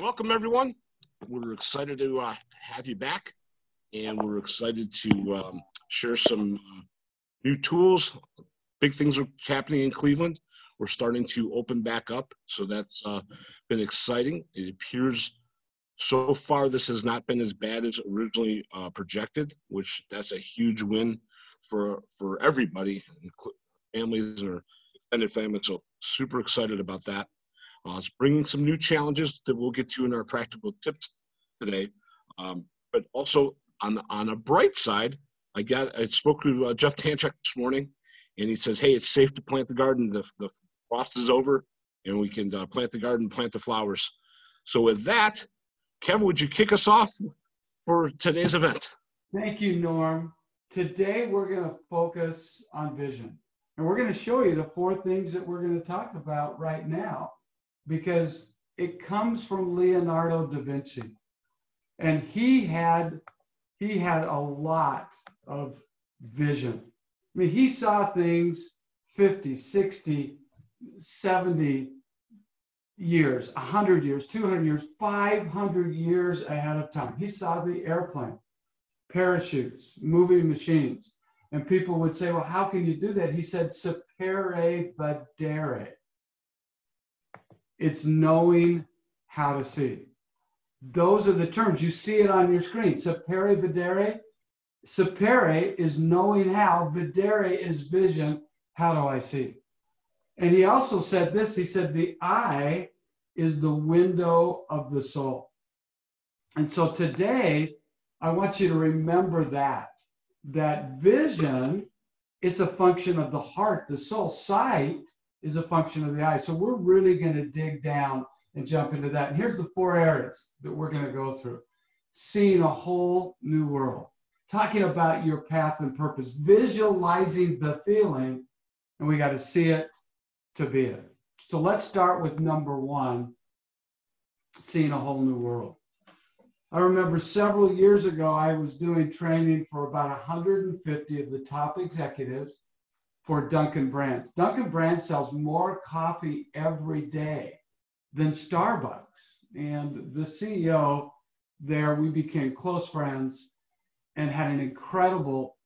welcome everyone. We're excited to uh, have you back, and we're excited to um, share some uh, new tools. Big things are happening in Cleveland. We're starting to open back up, so that's uh, been exciting. It appears so far this has not been as bad as originally uh, projected, which that's a huge win for for everybody, families or extended families. So super excited about that. Uh, it's bringing some new challenges that we'll get to in our practical tips today. Um, but also on the on a bright side, I got I spoke to uh, Jeff Tanchuk this morning, and he says, "Hey, it's safe to plant the garden. The the frost is over, and we can uh, plant the garden, plant the flowers." So with that, Kevin, would you kick us off for today's event? Thank you, Norm. Today we're going to focus on vision, and we're going to show you the four things that we're going to talk about right now because it comes from Leonardo da Vinci. And he had he had a lot of vision. I mean, he saw things 50, 60, 70 years, 100 years, 200 years, 500 years ahead of time. He saw the airplane, parachutes, moving machines. And people would say, well, how can you do that? He said, sapere vedere. It's knowing how to see. Those are the terms. You see it on your screen. Sapere vedere. Sapere is knowing how. vedere is vision. How do I see? And he also said this. He said the eye is the window of the soul. And so today, I want you to remember that. That vision, it's a function of the heart, the soul. Sight is a function of the eye. So we're really going to dig down and jump into that. And here's the four areas that we're going to go through seeing a whole new world, talking about your path and purpose, visualizing the feeling, and we got to see it to be it. So let's start with number one seeing a whole new world. I remember several years ago, I was doing training for about 150 of the top executives for Dunkin' Brands. Dunkin' Brands sells more coffee every day than Starbucks. And the CEO there, we became close friends and had an incredible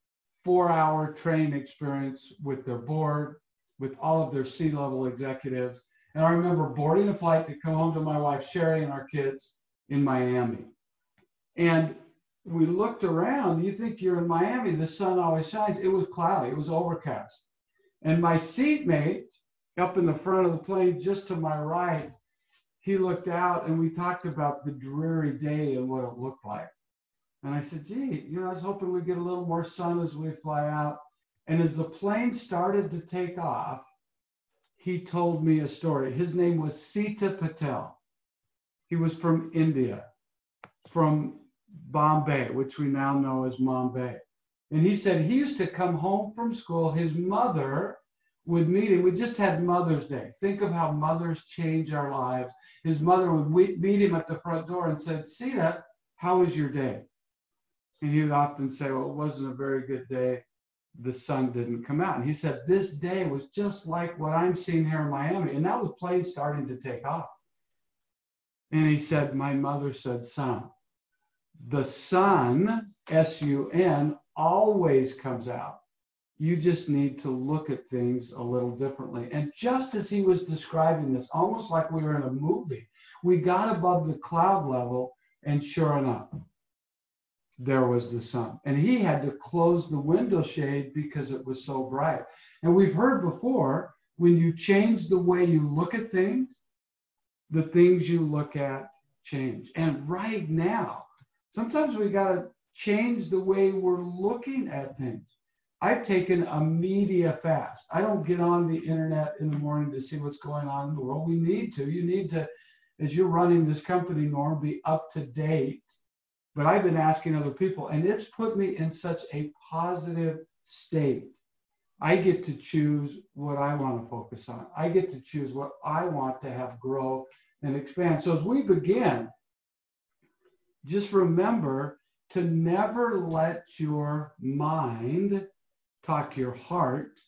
four hour training experience with their board, with all of their C level executives. And I remember boarding a flight to come home to my wife, Sherry, and our kids in Miami. And we looked around. You think you're in Miami, the sun always shines. It was cloudy, it was overcast. And my seatmate up in the front of the plane, just to my right, he looked out and we talked about the dreary day and what it looked like. And I said, gee, you know, I was hoping we'd get a little more sun as we fly out. And as the plane started to take off, he told me a story. His name was Sita Patel. He was from India, from Bombay, which we now know as Mumbai. And he said he used to come home from school. His mother would meet him. We just had Mother's Day. Think of how mothers change our lives. His mother would meet him at the front door and said, Sita, how was your day? And he would often say, Well, it wasn't a very good day. The sun didn't come out. And he said, This day was just like what I'm seeing here in Miami. And now the plane's starting to take off. And he said, My mother said, Son, the sun, S U N, always comes out. You just need to look at things a little differently. And just as he was describing this, almost like we were in a movie, we got above the cloud level, and sure enough, there was the sun. And he had to close the window shade because it was so bright. And we've heard before when you change the way you look at things, the things you look at change. And right now, sometimes we got to change the way we're looking at things. I've taken a media fast. I don't get on the internet in the morning to see what's going on in the world. We need to. You need to, as you're running this company, Norm, be up to date. But I've been asking other people, and it's put me in such a positive state. I get to choose what I want to focus on. I get to choose what I want to have grow and expand. So as we begin, just remember to never let your mind talk your heart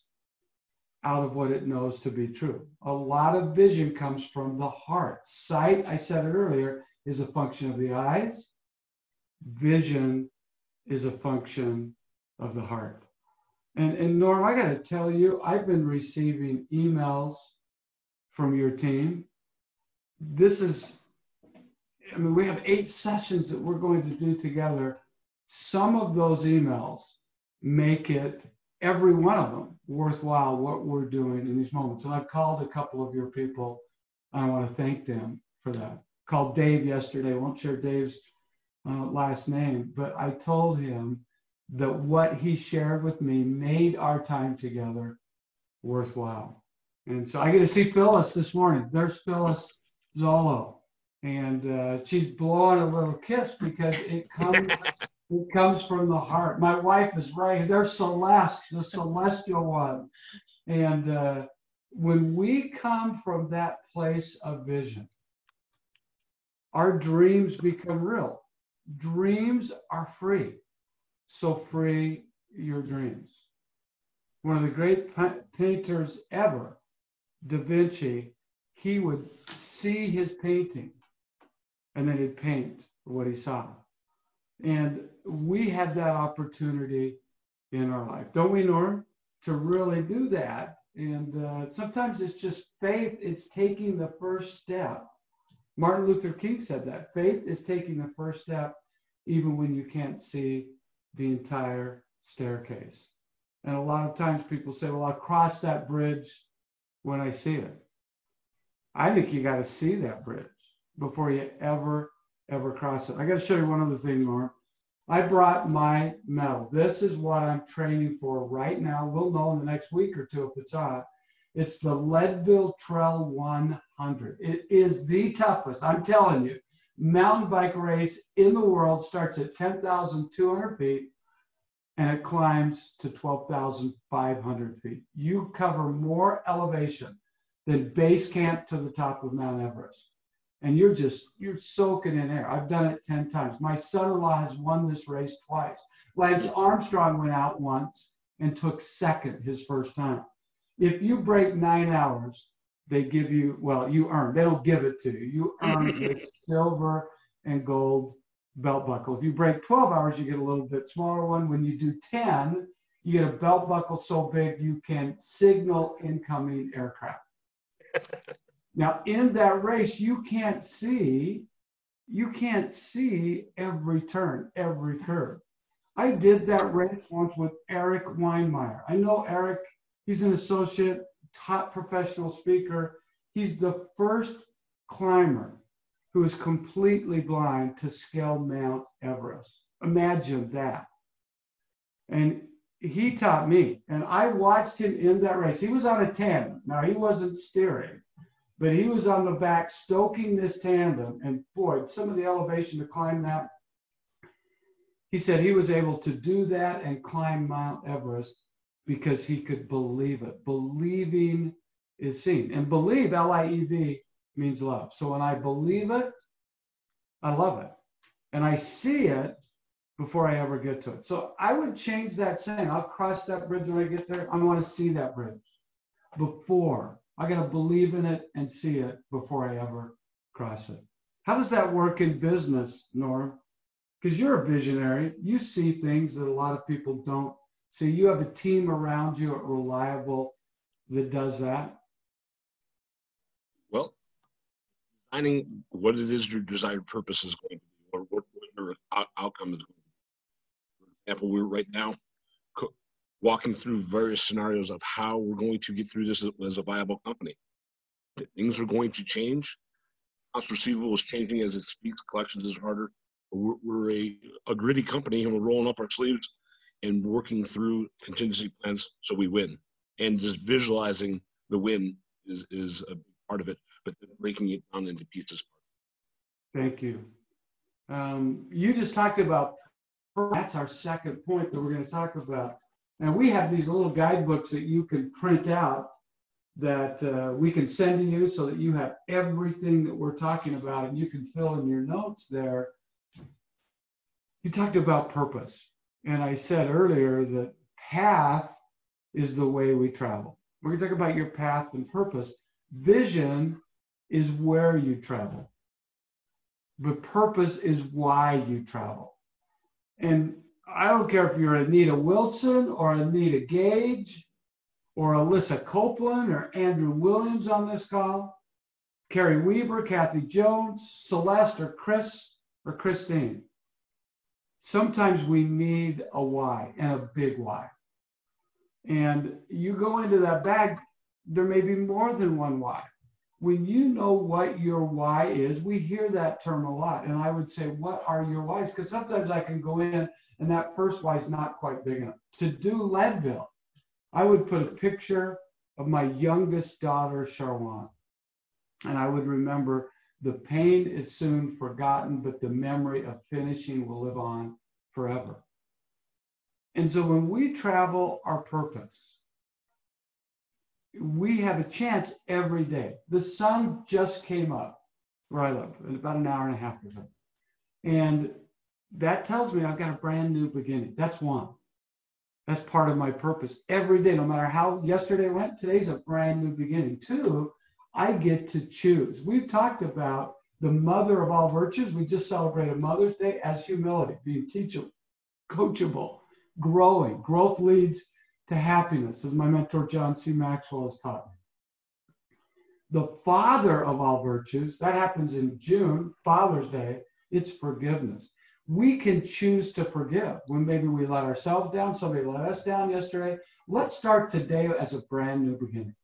out of what it knows to be true. A lot of vision comes from the heart. Sight, I said it earlier, is a function of the eyes. Vision is a function of the heart. And, and Norm, I got to tell you, I've been receiving emails from your team. This is, I mean, we have eight sessions that we're going to do together. Some of those emails make it, every one of them, worthwhile what we're doing in these moments. And I've called a couple of your people. I want to thank them for that. Called Dave yesterday. Won't share Dave's uh, last name, but I told him that what he shared with me made our time together worthwhile. And so I get to see Phyllis this morning. There's Phyllis Zolo, and uh, she's blowing a little kiss because it comes it comes from the heart. My wife is right. There's Celeste, the celestial one, and uh, when we come from that place of vision, our dreams become real. Dreams are free so free your dreams. One of the great painters ever, Da Vinci, he would see his painting and then he'd paint what he saw. And we had that opportunity in our life, don't we, Norm, to really do that. And uh, sometimes it's just faith, it's taking the first step. Martin Luther King said that faith is taking the first step even when you can't see the entire staircase. And a lot of times people say, well, I'll cross that bridge when I see it. I think you got to see that bridge before you ever, ever cross it. I got to show you one other thing more. I brought my medal. This is what I'm training for right now. We'll know in the next week or two if it's on. It's the Leadville Trail 100. It is the toughest, I'm telling you mountain bike race in the world starts at 10,200 feet and it climbs to 12,500 feet. You cover more elevation than base camp to the top of Mount Everest. And you're just, you're soaking in air. I've done it 10 times. My son in law has won this race twice. Lance Armstrong went out once and took second his first time. If you break nine hours, they give you, well, you earn, they don't give it to you. You earn the silver and gold belt buckle. If you break 12 hours, you get a little bit smaller one. When you do 10, you get a belt buckle so big you can signal incoming aircraft. now, in that race, you can't see, you can't see every turn, every curve. I did that race once with Eric Weihenmayer. I know Eric, he's an associate top professional speaker. He's the first climber who is completely blind to scale Mount Everest. Imagine that. And he taught me, and I watched him in that race. He was on a tandem. Now, he wasn't steering, but he was on the back stoking this tandem. And boy, some of the elevation to climb that. He said he was able to do that and climb Mount Everest because he could believe it. Believing is seen. And believe, L I E V, means love. So when I believe it, I love it. And I see it before I ever get to it. So I would change that saying. I'll cross that bridge when I get there. I want to see that bridge before. I got to believe in it and see it before I ever cross it. How does that work in business, Norm? Because you're a visionary. You see things that a lot of people don't see. you have a team around you, reliable, that does that? Well, finding what it is your desired purpose is going to be, or what your outcome is going to be. For example, we're right now walking through various scenarios of how we're going to get through this as a viable company. Things are going to change. Accounts receivable is changing as it speaks. Collections is harder. We're, we're a, a gritty company and we're rolling up our sleeves and working through contingency plans so we win. And just visualizing the win is, is a part of it, but breaking it down into pieces. Thank you. Um, you just talked about that's our second point that we're going to talk about. And we have these little guidebooks that you can print out that uh, we can send to you so that you have everything that we're talking about and you can fill in your notes there. You talked about purpose. And I said earlier that path is the way we travel. We're going to talk about your path and purpose. Vision is where you travel. but purpose is why you travel. And I don't care if you're Anita Wilson or Anita Gage or Alyssa Copeland or Andrew Williams on this call, Carrie Weaver, Kathy Jones, Celeste or Chris or Christine. Sometimes we need a why and a big why. And you go into that bag, there may be more than one why. When you know what your why is, we hear that term a lot. And I would say, what are your whys? Because sometimes I can go in and that first why is not quite big enough. To do Leadville, I would put a picture of my youngest daughter, Charwan. And I would remember the pain is soon forgotten, but the memory of finishing will live on forever. And so when we travel our purpose, we have a chance every day. The sun just came up where I live, about an hour and a half ago. And that tells me I've got a brand new beginning. That's one. That's part of my purpose. Every day, no matter how yesterday went, today's a brand new beginning. Two, I get to choose. We've talked about the mother of all virtues. We just celebrated Mother's Day as humility, being teachable, coachable, growing. Growth leads to happiness, as my mentor John C. Maxwell has taught me. The father of all virtues, that happens in June, Father's Day, it's forgiveness. We can choose to forgive when maybe we let ourselves down, somebody let us down yesterday. Let's start today as a brand new beginning.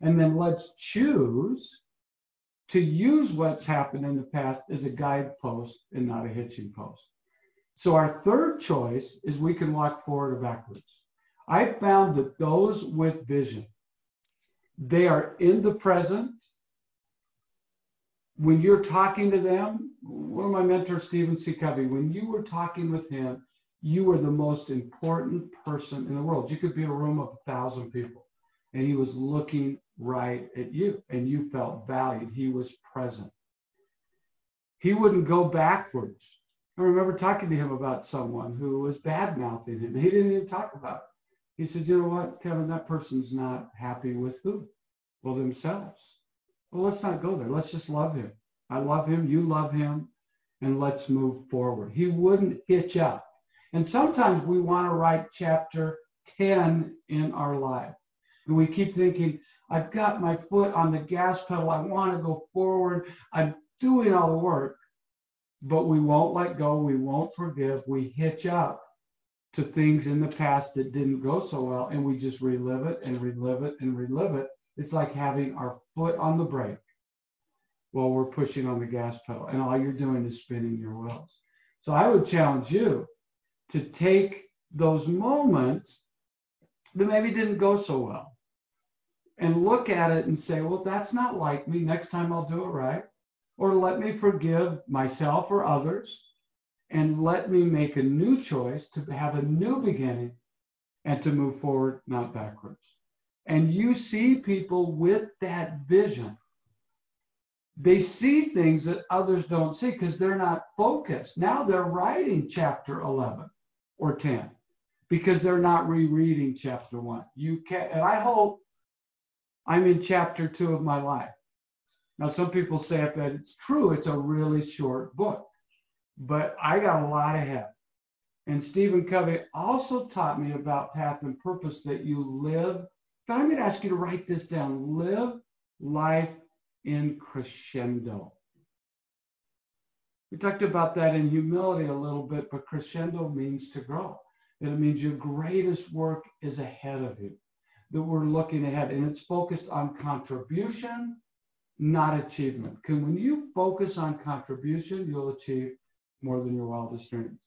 And then let's choose to use what's happened in the past as a guidepost and not a hitching post. So our third choice is we can walk forward or backwards. I found that those with vision, they are in the present. When you're talking to them, one of my mentors, Stephen C. Covey, when you were talking with him, you were the most important person in the world. You could be in a room of a thousand people, and he was looking right at you, and you felt valued. He was present. He wouldn't go backwards. I remember talking to him about someone who was bad mouthing him. He didn't even talk about it. He said, You know what, Kevin, that person's not happy with who? Well, themselves. Well, let's not go there. Let's just love him. I love him. You love him. And let's move forward. He wouldn't hitch up. And sometimes we want to write chapter 10 in our life. And we keep thinking, I've got my foot on the gas pedal. I want to go forward. I'm doing all the work, but we won't let go. We won't forgive. We hitch up to things in the past that didn't go so well, and we just relive it and relive it and relive it. It's like having our foot on the brake while we're pushing on the gas pedal, and all you're doing is spinning your wheels. So I would challenge you to take those moments that maybe didn't go so well and look at it and say, well, that's not like me. Next time I'll do it right. Or let me forgive myself or others and let me make a new choice to have a new beginning and to move forward, not backwards. And you see people with that vision. They see things that others don't see because they're not focused. Now they're writing chapter 11 or 10 because they're not rereading chapter 1. You can and I hope I'm in chapter 2 of my life. Now some people say if that it's true, it's a really short book but I got a lot ahead. And Stephen Covey also taught me about path and purpose that you live. But I'm going to ask you to write this down live life in crescendo. We talked about that in humility a little bit, but crescendo means to grow. And it means your greatest work is ahead of you, that we're looking ahead. And it's focused on contribution, not achievement. Because when you focus on contribution, you'll achieve more than your wildest dreams.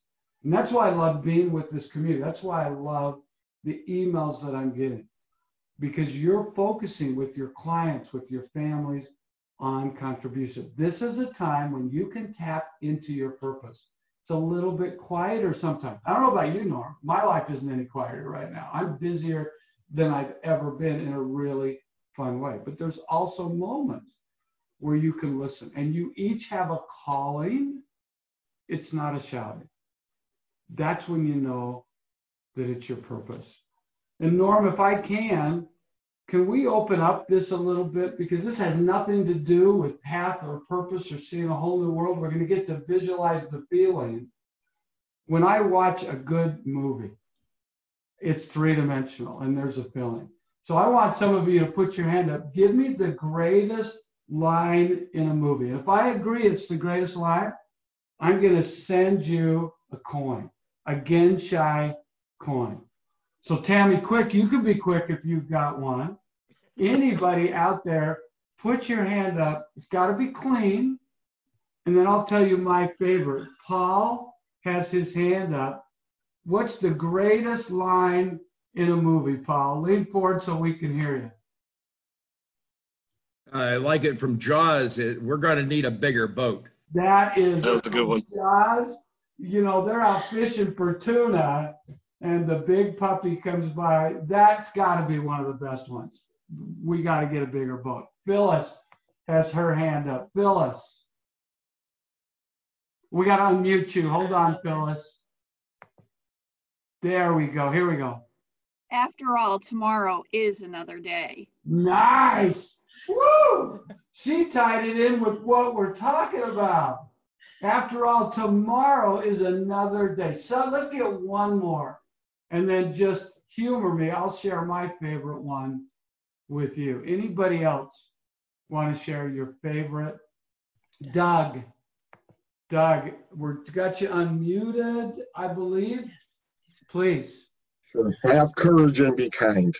And that's why I love being with this community. That's why I love the emails that I'm getting because you're focusing with your clients, with your families on contribution. This is a time when you can tap into your purpose. It's a little bit quieter sometimes. I don't know about you, Norm. My life isn't any quieter right now. I'm busier than I've ever been in a really fun way. But there's also moments where you can listen and you each have a calling it's not a shouting. That's when you know that it's your purpose. And Norm, if I can, can we open up this a little bit? Because this has nothing to do with path or purpose or seeing a whole new world. We're going to get to visualize the feeling. When I watch a good movie, it's three dimensional and there's a feeling. So I want some of you to put your hand up. Give me the greatest line in a movie. If I agree it's the greatest line, I'm going to send you a coin, a Genshai coin. So Tammy, quick, you can be quick if you've got one. Anybody out there, put your hand up. It's got to be clean. And then I'll tell you my favorite. Paul has his hand up. What's the greatest line in a movie, Paul? Lean forward so we can hear you. I like it from Jaws. We're going to need a bigger boat. That is That was a good one. Jaws. You know, they're out fishing for tuna and the big puppy comes by, that's got to be one of the best ones. We got to get a bigger boat. Phyllis has her hand up. Phyllis. We got to unmute you. Hold on, Phyllis. There we go. Here we go. After all, tomorrow is another day. Nice. Woo! She tied it in with what we're talking about. After all, tomorrow is another day. So let's get one more and then just humor me. I'll share my favorite one with you. Anybody else want to share your favorite? Doug. Doug, we're got you unmuted, I believe. Please. Sure. Have courage and be kind.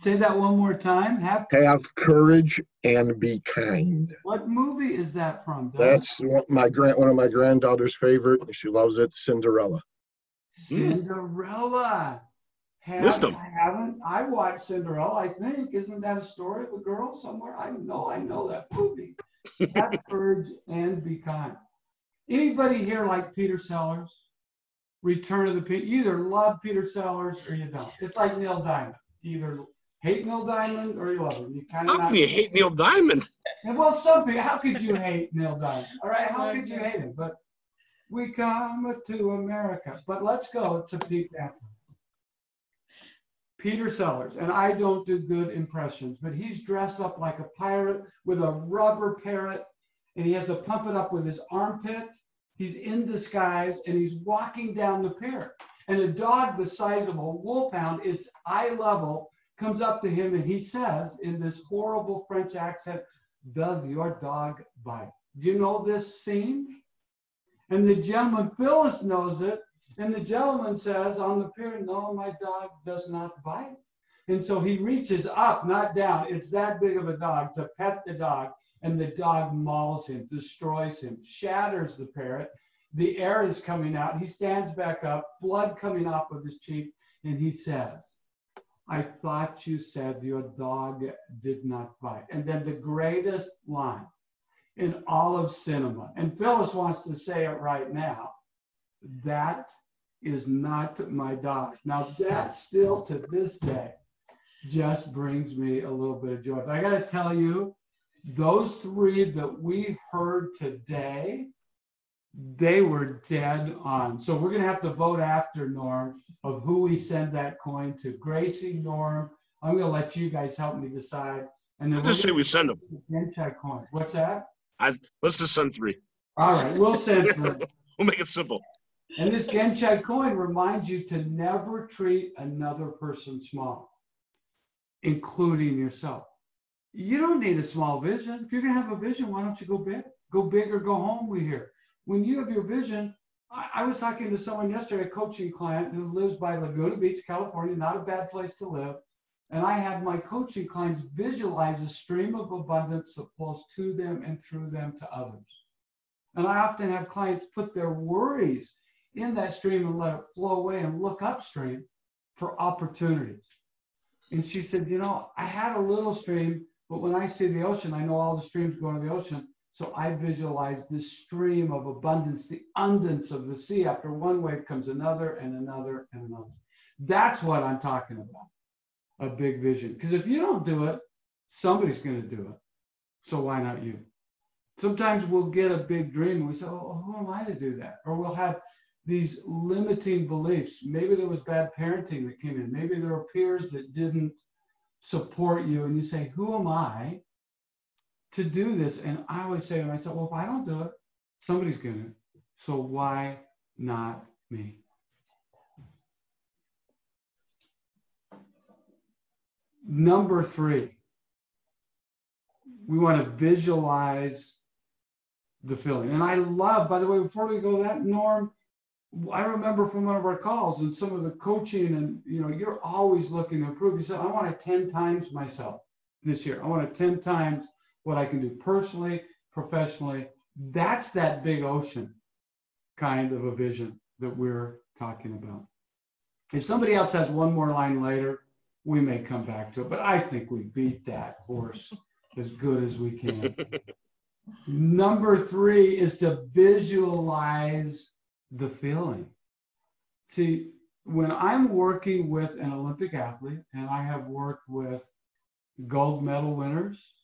Say that one more time. Have Have courage and be kind. what movie is that from? Doug? That's one, my grand, one of my granddaughter's favorite. She loves it. Cinderella. Hmm. Cinderella. Have, Wisdom. I haven't. I watched Cinderella. I think isn't that a story of a girl somewhere? I know. I know that movie. Have courage and be kind. Anybody here like Peter Sellers? Return of the Pe- you either love Peter Sellers or you don't. It's like Neil Diamond. You either hate Neil Diamond or you love him. You kind of How can you hate Neil Diamond? and well, some people, how could you hate Neil Diamond? All right, how could you hate him? But we come to America. But let's go to Pete Panther. Peter Sellers, and I don't do good impressions, but he's dressed up like a pirate with a rubber parrot, and he has to pump it up with his armpit. He's in disguise, and he's walking down the pier. And a dog the size of a wolfhound, its eye level, comes up to him, and he says in this horrible French accent, "Does your dog bite?" Do you know this scene? And the gentleman, Phyllis knows it. And the gentleman says on the pier, No, my dog does not bite. And so he reaches up, not down. It's that big of a dog to pet the dog. And the dog mauls him, destroys him, shatters the parrot. The air is coming out. He stands back up, blood coming off of his cheek. And he says, I thought you said your dog did not bite. And then the greatest line in all of cinema. And Phyllis wants to say it right now. That is not my dog. Now, that still to this day just brings me a little bit of joy. But I got to tell you, those three that we heard today, they were dead on. So we're going to have to vote after Norm of who we send that coin to. Gracie, Norm, I'm going to let you guys help me decide. And then Let's just say we send them. Coin. What's that? I, let's just send three. All right, we'll send three. We'll make it simple. And this Genshai coin reminds you to never treat another person small, including yourself. You don't need a small vision. If you're going to have a vision, why don't you go big? Go big or go home, we hear. When you have your vision, I, I was talking to someone yesterday, a coaching client who lives by Laguna Beach, California, not a bad place to live. And I had my coaching clients visualize a stream of abundance that flows to them and through them to others. And I often have clients put their worries in that stream and let it flow away and look upstream for opportunities. And she said, You know, I had a little stream, but when I see the ocean, I know all the streams go into the ocean. So I visualize this stream of abundance, the abundance of the sea. After one wave comes another and another and another. That's what I'm talking about a big vision. Because if you don't do it, somebody's going to do it. So why not you? Sometimes we'll get a big dream and we say, oh, who am I to do that? Or we'll have these limiting beliefs. Maybe there was bad parenting that came in. Maybe there were peers that didn't support you and you say, Who am I to do this? And I always say to myself, Well, if I don't do it, somebody's going to. So why not me? Number three, we want to visualize the feeling. And I love, by the way, before we go that, Norm, I remember from one of our calls and some of the coaching, and you know, you're always looking to improve. You said, I want to 10 times myself this year. I want to 10 times what I can do personally, professionally. That's that big ocean kind of a vision that we're talking about. If somebody else has one more line later, we may come back to it, but I think we beat that horse as good as we can. Number three is to visualize the feeling. See, when I'm working with an Olympic athlete, and I have worked with gold medal winners,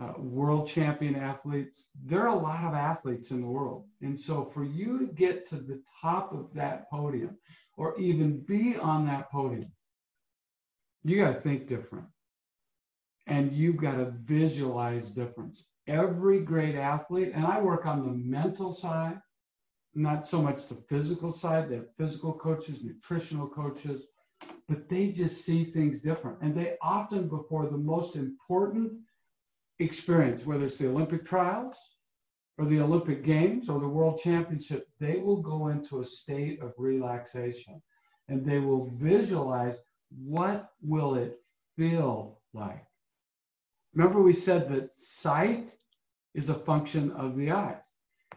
uh, world champion athletes, there are a lot of athletes in the world. And so for you to get to the top of that podium or even be on that podium, you got to think different. And you've got to visualize difference. Every great athlete, and I work on the mental side, not so much the physical side. They have physical coaches, nutritional coaches, but they just see things different. And they often, before the most important experience, whether it's the Olympic trials or the Olympic Games or the World Championship, they will go into a state of relaxation and they will visualize what will it feel like. Remember we said that sight is a function of the eyes.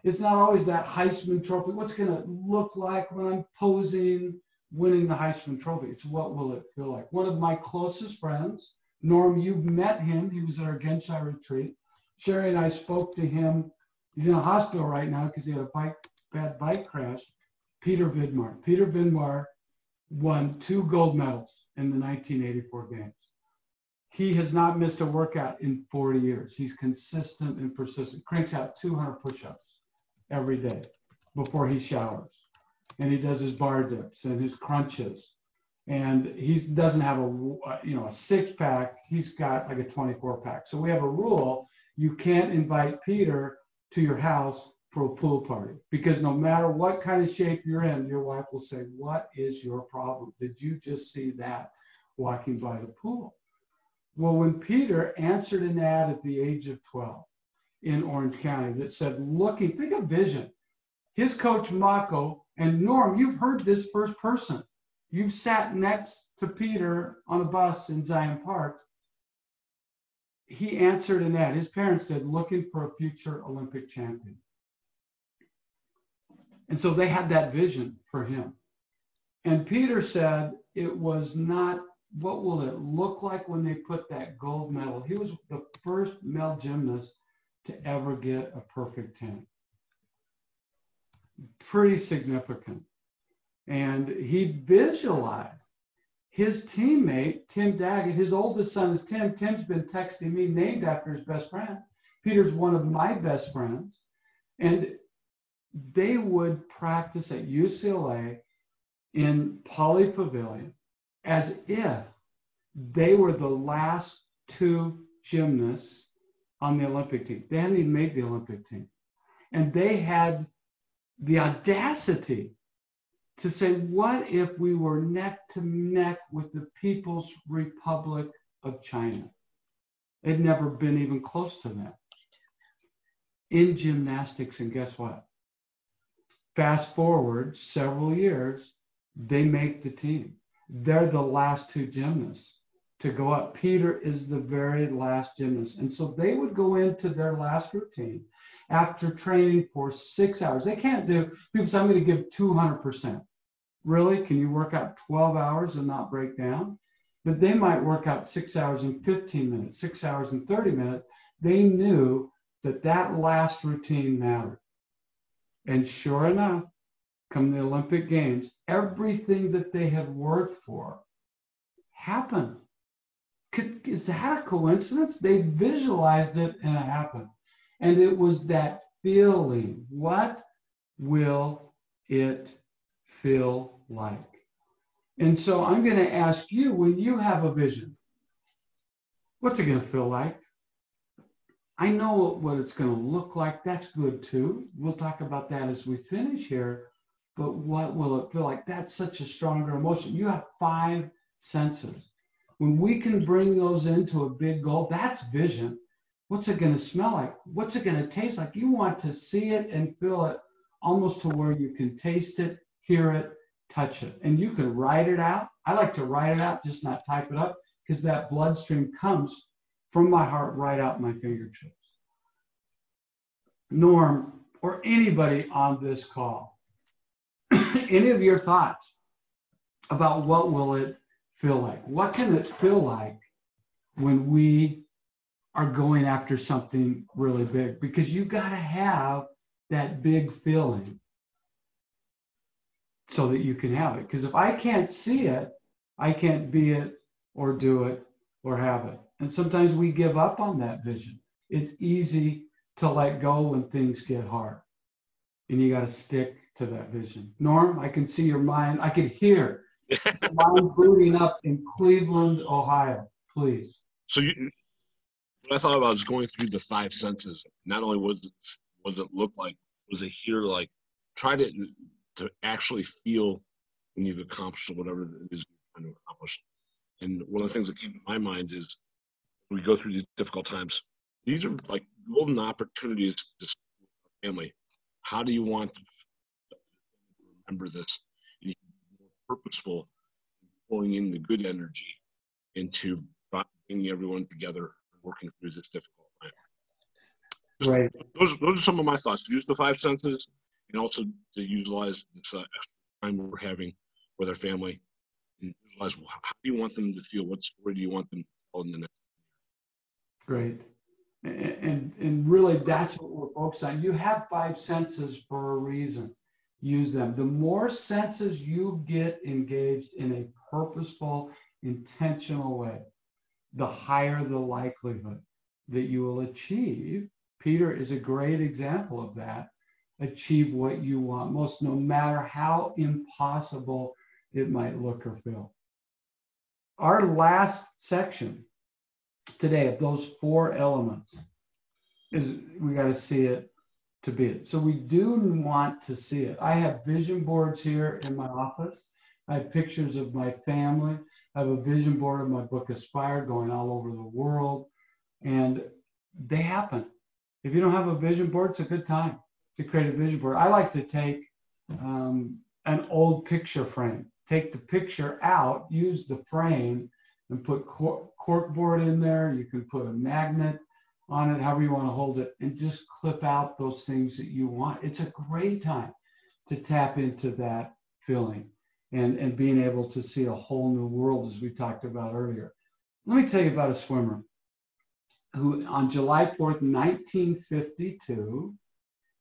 It's not always that Heisman Trophy. What's going to look like when I'm posing, winning the Heisman Trophy? It's what will it feel like. One of my closest friends, Norm, you've met him. He was at our Genshai retreat. Sherry and I spoke to him. He's in a hospital right now because he had a bike, bad bike crash. Peter Vidmar. Peter Vidmar won two gold medals in the 1984 games. He has not missed a workout in 40 years. He's consistent and persistent. Cranks out 200 push-ups every day before he showers. And he does his bar dips and his crunches. And he doesn't have a you know a six pack. He's got like a 24 pack. So we have a rule: you can't invite Peter to your house for a pool party because no matter what kind of shape you're in, your wife will say, "What is your problem? Did you just see that walking by the pool?" Well, when Peter answered an ad at the age of 12 in Orange County that said, looking, think of vision. His coach Mako and Norm, you've heard this first person. You've sat next to Peter on a bus in Zion Park. He answered an ad. His parents said, looking for a future Olympic champion. And so they had that vision for him. And Peter said it was not what will it look like when they put that gold medal. He was the first male gymnast to ever get a perfect 10. Pretty significant. And he visualized his teammate, Tim Daggett, his oldest son is Tim. Tim's been texting me, named after his best friend. Peter's one of my best friends. And they would practice at UCLA in Pauley Pavilion as if they were the last two gymnasts on the Olympic team. They hadn't even made the Olympic team. And they had the audacity to say, what if we were neck to neck with the People's Republic of China? They'd never been even close to that in gymnastics. And guess what? Fast forward several years, they make the team. They're the last two gymnasts to go up. Peter is the very last gymnast. And so they would go into their last routine after training for six hours. They can't do, people say, I'm going to give 200%. Really? Can you work out 12 hours and not break down? But they might work out six hours and 15 minutes, six hours and 30 minutes. They knew that that last routine mattered. And sure enough, come the Olympic Games, everything that they had worked for happened. Could, is that a coincidence? They visualized it and it happened. And it was that feeling. What will it feel like? And so I'm going to ask you when you have a vision, What's it going to feel like? I know what it's going to look like. That's good too. We'll talk about that as we finish here. But what will it feel like? That's such a stronger emotion. You have five senses. When we can bring those into a big goal, that's vision. What's it going to smell like? What's it going to taste like? You want to see it and feel it almost to where you can taste it, hear it, touch it. And you can write it out. I like to write it out, just not type it up, because that bloodstream comes from my heart right out my fingertips. Norm, or anybody on this call, any of your thoughts about what will it feel like? What can it feel like when we are going after something really big? Because you got to have that big feeling so that you can have it. Because if I can't see it, I can't be it or do it or have it. And sometimes we give up on that vision. It's easy to let go when things get hard. And you got to stick to that vision. Norm, I can see your mind. I can hear mind booting up in Cleveland, Ohio. Please. So you, what I thought about was going through the five senses. Not only was it, was it look like, was it hear like, try to to actually feel when you've accomplished whatever it is you're trying to accomplish. And one of the things that came to my mind is we go through these difficult times. These are like golden opportunities to family. How do you want to remember this? And you can be more purposeful, pouring in the good energy into bringing everyone together and working through this difficult time. Right. Those, those are some of my thoughts. Use the five senses and also to utilize this uh, time we're having with our family and visualize well, how do you want them to feel? What story do you want them to tell in the next Great. And, and really, that's what we're focused on. You have five senses for a reason. Use them. The more senses you get engaged in a purposeful, intentional way, the higher the likelihood that you will achieve. Peter is a great example of that. Achieve what you want most, no matter how impossible it might look or feel. Our last section today of those four elements is we got to see it to be it. So we do want to see it. I have vision boards here in my office. I have pictures of my family. I have a vision board of my book Aspire going all over the world. And they happen. If you don't have a vision board, it's a good time to create a vision board. I like to take um, an old picture frame, take the picture out, use the frame and put cork board in there. You can put a magnet on it, however you want to hold it, and just clip out those things that you want. It's a great time to tap into that feeling and, and being able to see a whole new world, as we talked about earlier. Let me tell you about a swimmer who, on July 4th, 1952,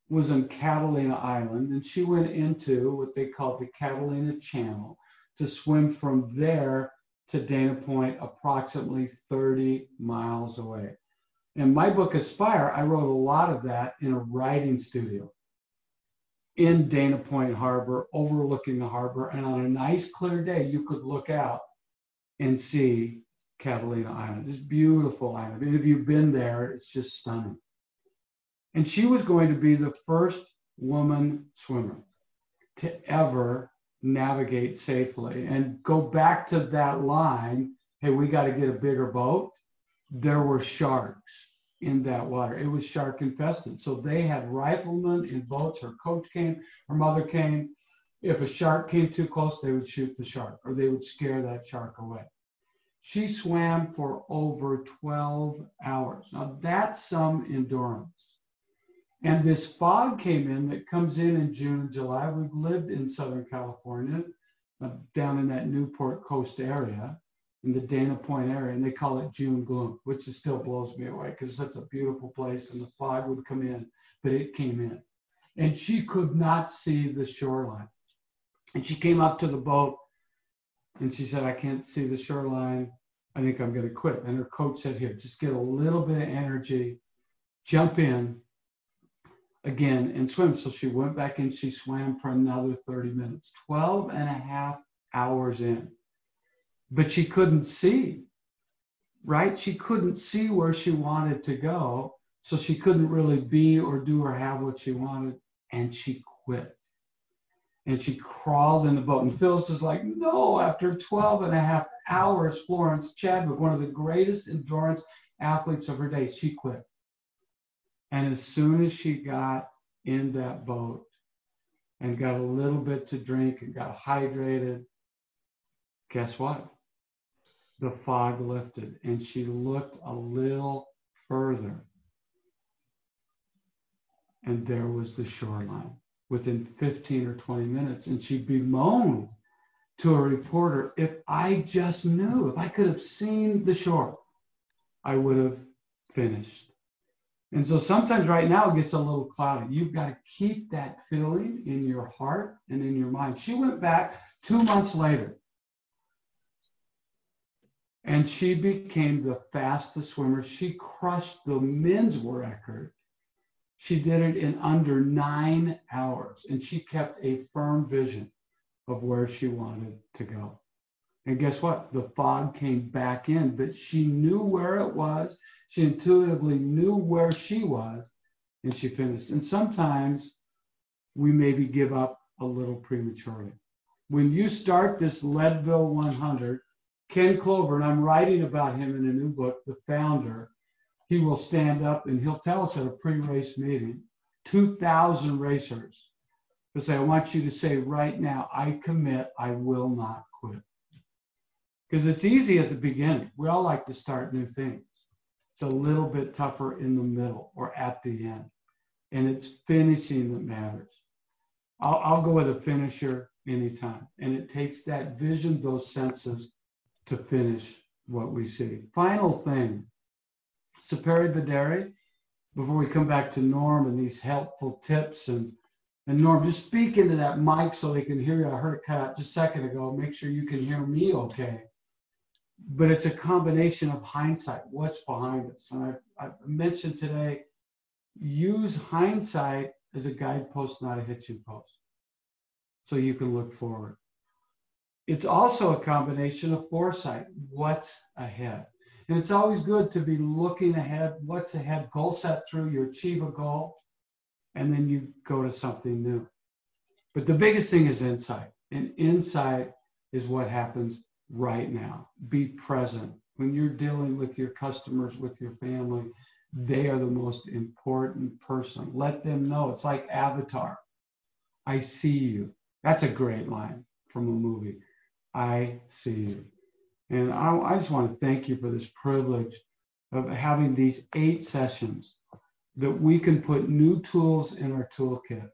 was on Catalina Island, and she went into what they called the Catalina Channel to swim from there to Dana Point, approximately 30 miles away. In my book, Aspire, I wrote a lot of that in a writing studio in Dana Point Harbor, overlooking the harbor. And on a nice, clear day, you could look out and see Catalina Island. This beautiful island. And if you've been there, it's just stunning. And she was going to be the first woman swimmer to ever navigate safely. And go back to that line hey we got to get a bigger boat. There were sharks in that water. It was shark infested. So they had riflemen in boats. Her coach came her mother came. If a shark came too close they would shoot the shark or they would scare that shark away. She swam for over 12 hours. Now that's some endurance and this fog came in that comes in in June and July. We've lived in Southern California, uh, down in that Newport Coast area, in the Dana Point area, and they call it June gloom, which is still blows me away because it's such a beautiful place and the fog would come in, but it came in. And she could not see the shoreline. And she came up to the boat and she said, I can't see the shoreline. I think I'm going to quit. And her coach said, Here, just get a little bit of energy, jump in, again and swim. So she went back and she swam for another 30 minutes, 12 and a half hours in. But she couldn't see right? She couldn't see where she wanted to go. So she couldn't really be or do or have what she wanted. And she quit. And she crawled in the boat. And Phyllis is like, no, after 12 and a half hours, Florence Chadwick, one of the greatest endurance athletes of her day, she quit. And as soon as she got in that boat and got a little bit to drink and got hydrated, guess what? The fog lifted and she looked a little further. And there was the shoreline within 15 or 20 minutes. And she bemoaned to a reporter if I just knew, if I could have seen the shore, I would have finished. And so sometimes right now it gets a little cloudy. You've got to keep that feeling in your heart and in your mind. She went back two months later and she became the fastest swimmer. She crushed the men's record. She did it in under nine hours and she kept a firm vision of where she wanted to go. And guess what? The fog came back in, but she knew where it was. She intuitively knew where she was, and she finished. And sometimes we maybe give up a little prematurely. When you start this Leadville 100, Ken Chlouber, and I'm writing about him in a new book, The Founder, he will stand up and he'll tell us at a pre race meeting 2,000 racers. He'll say, I want you to say right now, I commit, I will not. Because it's easy at the beginning. We all like to start new things. It's a little bit tougher in the middle or at the end. And it's finishing that matters. I'll, I'll go with a finisher anytime. And it takes that vision, those senses to finish what we see. Final thing, Sapere Vedere, before we come back to Norm and these helpful tips and and Norm, just speak into that mic so they can hear you. I heard it cut out just a second ago. Make sure you can hear me okay but it's a combination of hindsight. What's behind us. And I, I mentioned today, use hindsight as a guidepost, not a hitching post, so you can look forward. It's also a combination of foresight. What's ahead? And it's always good to be looking ahead. What's ahead? Goal set through, you achieve a goal, and then you go to something new. But the biggest thing is insight. And insight is what happens right now. Be present. When you're dealing with your customers, with your family, they are the most important person. Let them know. It's like Avatar. I see you. That's a great line from a movie. I see you. And I, I just want to thank you for this privilege of having these eight sessions that we can put new tools in our toolkit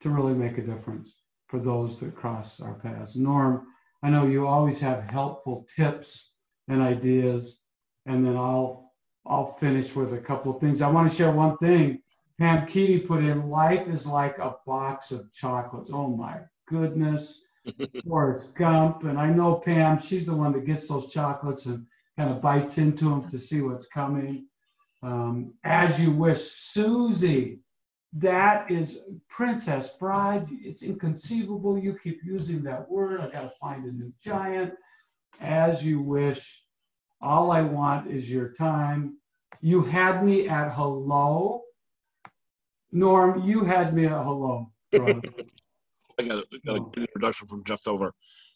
to really make a difference for those that cross our paths. Norm, I know you always have helpful tips and ideas, and then I'll I'll finish with a couple of things. I want to share one thing. Pam Keaty put in, life is like a box of chocolates. Oh my goodness. Forrest Gump. And I know Pam, she's the one that gets those chocolates and kind of bites into them to see what's coming. Um, as you wish, Susie that is princess bride. It's inconceivable. You keep using that word. I got to find a new giant. As you wish. All I want is your time. You had me at hello. Norm, you had me at hello. I got, a, a good introduction from Jeff Dover.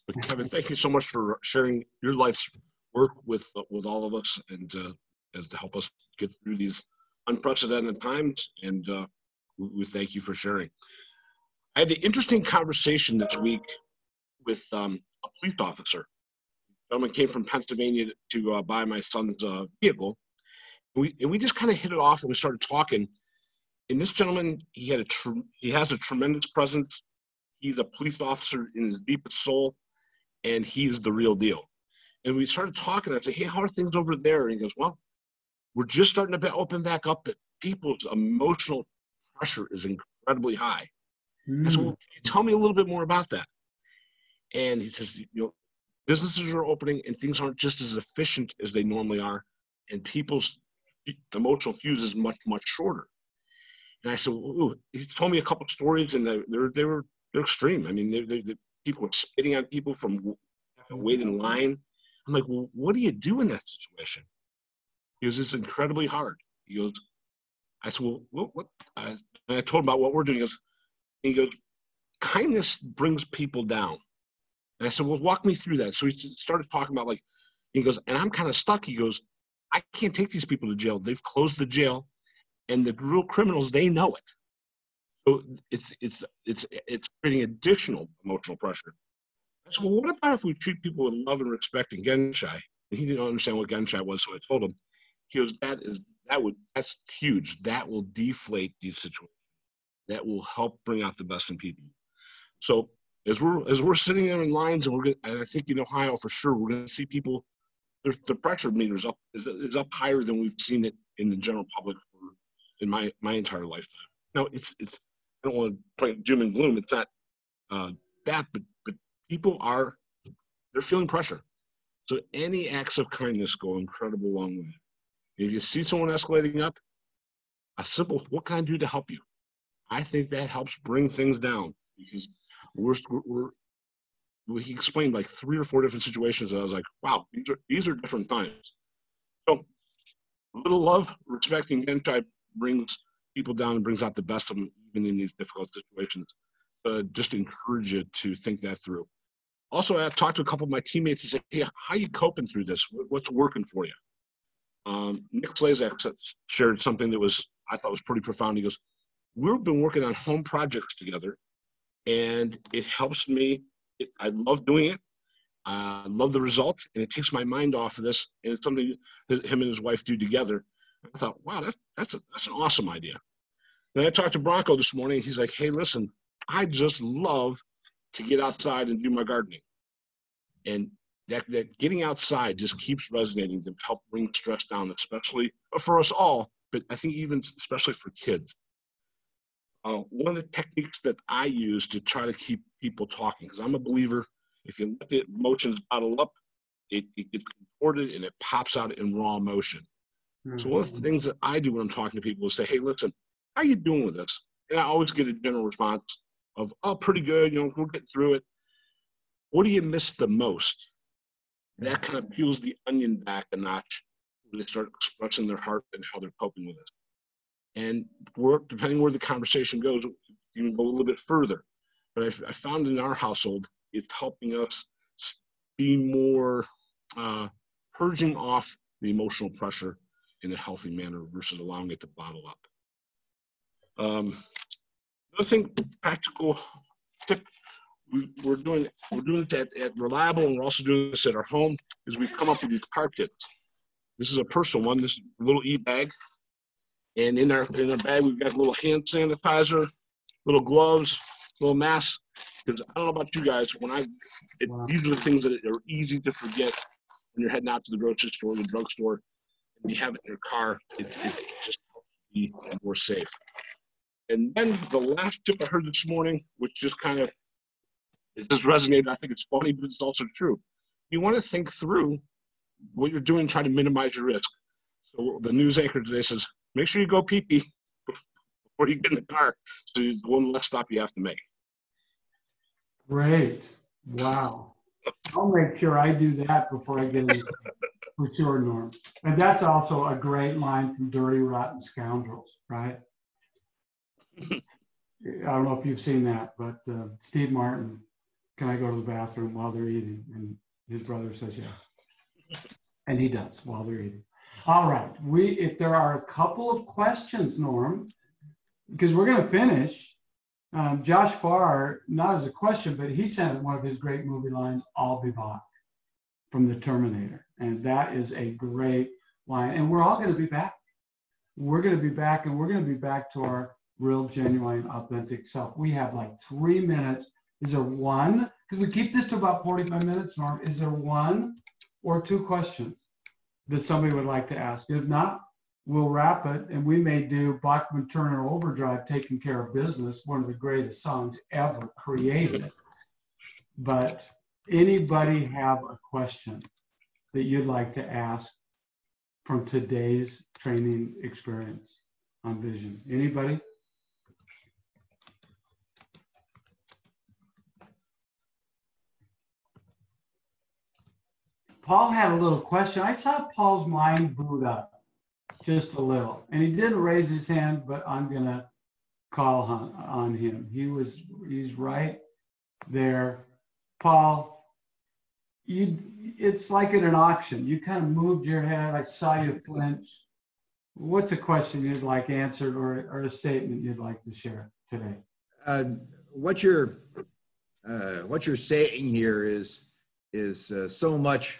But Kevin, thank you so much for sharing your life's work with with all of us and uh, as to help us get through these unprecedented times. And uh, we thank you for sharing. I had an interesting conversation this week with um, a police officer. Someone came from Pennsylvania to uh, buy my son's uh, vehicle. We, and we just kind of hit it off and we started talking. And this gentleman, he had a tr- he has a tremendous presence. He's a police officer in his deepest soul, and he's the real deal. And we started talking. I said, "Hey, how are things over there?" And he goes, "Well, we're just starting to open back up. People's emotional pressure is incredibly high. Mm. I said, well, can you tell me a little bit more about that? And he says, you know, businesses are opening and things aren't just as efficient as they normally are, and people's emotional fuse is much much shorter. And I said, well, he told me a couple stories, and they, they're they were they're extreme. I mean, they're, they're, they're people were spitting on people from waiting in line. I'm like, well, what do you do in that situation? He goes, it's incredibly hard. He goes, I said, well, what, what? I, I told him about what we're doing. He goes, he goes, kindness brings people down. And I said, well, walk me through that. So he started talking about like, he goes, and I'm kind of stuck. He goes, I can't take these people to jail. They've closed the jail, and the real criminals, they know it. So it's it's it's it's creating additional emotional pressure. I said, well, what about if we treat people with love and respect and genshai? And he didn't understand what genshai was, so I told him. He goes, that is that would that's huge. That will deflate these situations. That will help bring out the best in people. So as we're as we're sitting there in lines, and we're gonna, and I think in Ohio for sure, we're going to see people. The pressure meters up is, is up higher than we've seen it in the general public for, in my my entire lifetime. No, it's it's I don't want to point doom and gloom. It's not uh, that, but but people are they're feeling pressure. So any acts of kindness go incredible long way. If you see someone escalating up, a simple "What can I do to help you?" I think that helps bring things down because we're, we're we explained like three or four different situations. And I was like, "Wow, these are these are different times." So, a little love, respecting, and try brings people down and brings out the best of them even in these difficult situations. Uh, just encourage you to think that through. Also, I've talked to a couple of my teammates and say, hey, how are you coping through this? What's working for you? Um, Nick Slazak shared something that was, I thought was pretty profound. He goes, we've been working on home projects together and it helps me. It, I love doing it. I love the result and it takes my mind off of this. And it's something that him and his wife do together. I thought, wow, that's, that's, a, that's an awesome idea. Then I talked to Bronco this morning. He's like, hey, listen, I just love to get outside and do my gardening. And that, that getting outside just keeps resonating to help bring stress down, especially for us all, but I think even especially for kids. Uh, one of the techniques that I use to try to keep people talking, because I'm a believer, if you let the emotions bottle up, it, it gets contorted and it pops out in raw emotion. Mm-hmm. So one of the mm-hmm. things that I do when I'm talking to people is say, hey, listen, how you doing with this? And I always get a general response of, oh, pretty good. You know, we're getting through it. What do you miss the most? That kind of peels the onion back a notch when they start expressing their heart and how they're coping with it. And depending where the conversation goes, you can go a little bit further. But I, I found in our household, it's helping us be more uh, purging off the emotional pressure in a healthy manner versus allowing it to bottle up. Um, another thing, practical tip, we, are doing we're doing it at, at Reliable, and we're also doing this at our home. Is we've come up with these car kits. This is a personal one. This little e bag, and in our in our bag we've got a little hand sanitizer, little gloves, little mask. Because I don't know about you guys, when I it, wow. these are the things that are easy to forget when you're heading out to the grocery store, the drugstore, and you have it in your car. It, it just be more safe. And then the last tip I heard this morning, which just kind of it just resonated. I think it's funny, but it's also true. You want to think through what you're doing, trying to minimize your risk. So the news anchor today says, make sure you go pee pee before you get in the car. So one less stop you have to make. Great. Wow. I'll make sure I do that before I get in for sure, Norm. And that's also a great line from Dirty Rotten Scoundrels, right? I don't know if you've seen that, but uh, Steve Martin, can I go to the bathroom while they're eating? And his brother says yes. And he does while they're eating. All right. We if there are a couple of questions, Norm, because we're going to finish. Um, Josh Farr, not as a question, but he sent one of his great movie lines, I'll be back from the Terminator. And that is a great line. And we're all going to be back. We're going to be back and we're going to be back to our real, genuine, authentic self. We have like three minutes. Is there one? Because we keep this to about 45 minutes, Norm. Is there one or two questions that somebody would like to ask? If not, we'll wrap it and we may do Bachman Turner Overdrive Taking Care of Business, one of the greatest songs ever created. But anybody have a question that you'd like to ask from today's training experience on vision? Anybody? Paul had a little question. I saw Paul's mind boot up. just a little. And he didn't raise his hand, but I'm gonna call on, on him. He was, he's right there. Paul, you, it's like at an auction. You kind of moved your head. I saw you flinch. What's a question you'd like answered or, or a statement you'd like to share today? Uh, what you're uh, what you're saying here is is uh, so much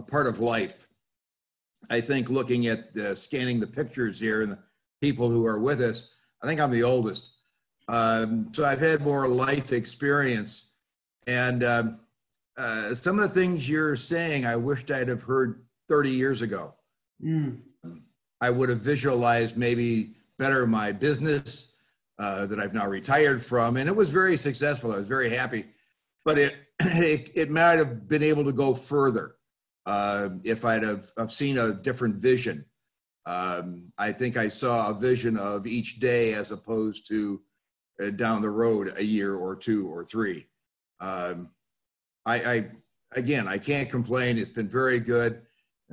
a part of life. I think looking at uh, scanning the pictures here and the people who are with us, I think I'm the oldest. Um, so I've had more life experience, and um, uh, some of the things you're saying, I wished I'd have heard 30 years ago. Mm, I would have visualized maybe better my business uh, that I've now retired from, and it was very successful. I was very happy, but it it, it might have been able to go further uh, if I'd have, have seen a different vision. Um, I think I saw a vision of each day as opposed to uh, down the road a year or two or three. Um, I, I again, I can't complain. It's been very good.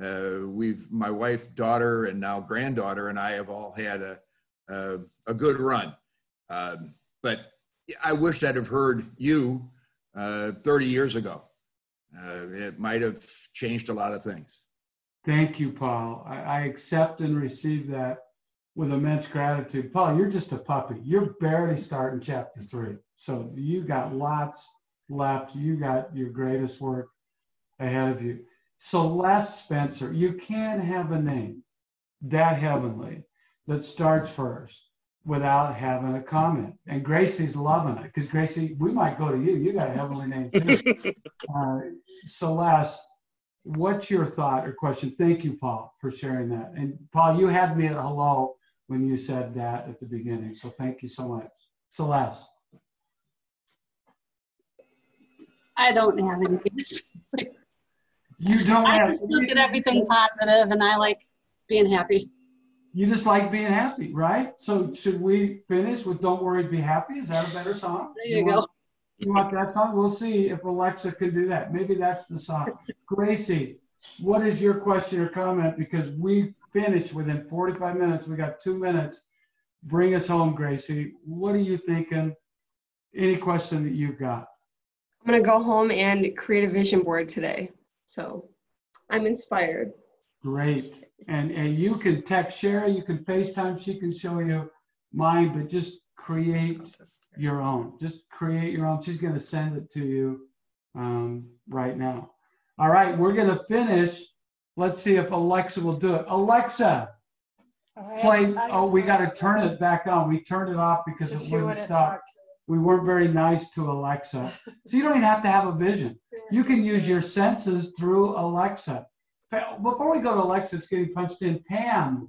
Uh, we've my wife, daughter, and now granddaughter, and I have all had a a, a good run. Um, but I wish I'd have heard you uh, 30 years ago. Uh, it might have changed a lot of things. Thank you, Paul. I, I accept and receive that with immense gratitude. Paul, you're just a puppy. You're barely starting chapter three. So you got lots left. You got your greatest work ahead of you. Celeste Spencer, you can't have a name that heavenly that starts first without having a comment. And Gracie's loving it because Gracie, we might go to you. You got a heavenly name too. uh, Celeste, what's your thought or question? Thank you, Paul, for sharing that. And Paul, you had me at hello when you said that at the beginning. So thank you so much. Celeste. I don't have anything. You don't I have just look at everything positive and I like being happy. You just like being happy, right? So should we finish with Don't Worry, Be Happy? Is that a better song? There you go. want- You want that song? We'll see if Alexa can do that. Maybe that's the song. Gracie, what is your question or comment? Because we finished within 45 minutes. We got two minutes. Bring us home, Gracie. What are you thinking? Any question that you've got? I'm gonna go home and create a vision board today. So I'm inspired. Great. And, and you can text Sherry, you can FaceTime, she can show you mine, but just create your own. Just create your own. She's going to send it to you um, right now. All right, we're going to finish. Let's see if Alexa will do it. Alexa, play. Oh, we got to turn it back on. We turned it off because it wouldn't stop. We weren't very nice to Alexa. So you don't even have to have a vision. You can use your senses through Alexa. Before we go to Alexa, it's getting punched in. Pam,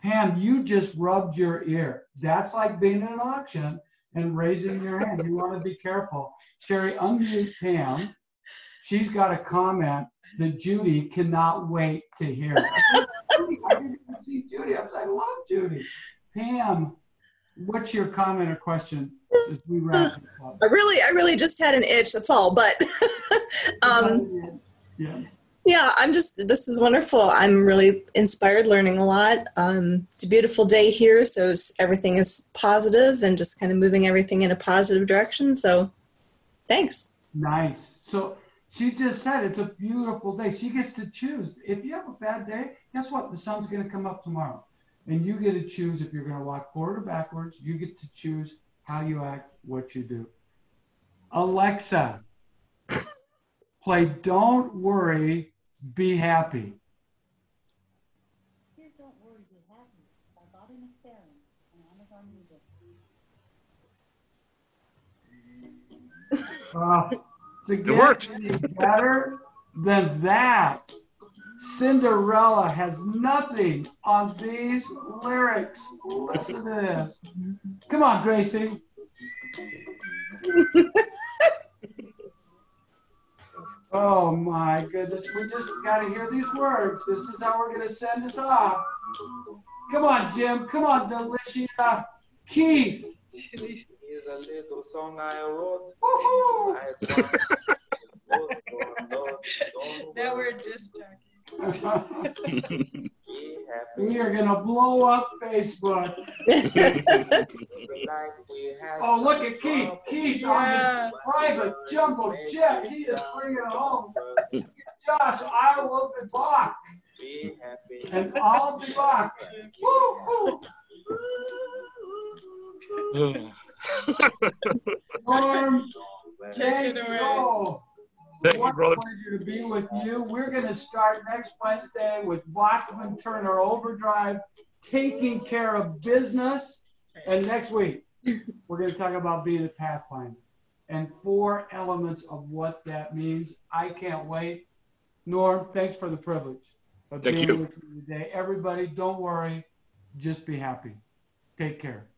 Pam, you just rubbed your ear. That's like being at an auction and raising your hand. You want to be careful. Sherry, unmute Pam. She's got a comment that Judy cannot wait to hear. I didn't even see Judy. I was like, I love Judy. Pam, what's your comment or question as we wrap up? I really, I really just had an itch. That's all. But um, Yeah. Yeah, I'm just. This is wonderful. I'm really inspired, learning a lot. Um, it's a beautiful day here, so everything is positive and just kind of moving everything in a positive direction. So, thanks. Nice. So she just said it's a beautiful day. She gets to choose. If you have a bad day, guess what? The sun's going to come up tomorrow. And you get to choose if you're going to walk forward or backwards. You get to choose how you act, what you do. Alexa, play Don't Worry, Be Happy. Here's Don't Worry, Be Happy by Bobby McFerrin on Amazon Music. Uh, to get worked. any better than that, Cinderella has nothing on these lyrics. Listen to this. Come on, Gracie. oh my goodness. We just got to hear these words. This is how we're going to send us off. Come on, Jim. Come on, Delicia. Keith. is a little song I wrote. Woohoo! Now we're just talking. be happy. We are gonna blow up Facebook. Oh, look at Keith. Keith on his private jumbo jet. He is bringing it home. Josh, I will be back. And I'll be back. Woo-hoo. Norm, thank you. Thank you, What a brother. pleasure to be with you. We're gonna start next Wednesday with Bachman Turner Overdrive, taking care of business. And next week, we're gonna talk about being a pathfinder and four elements of what that means. I can't wait. Norm, thanks for the privilege of Thank being you. with you today. Everybody, don't worry, just be happy. Take care.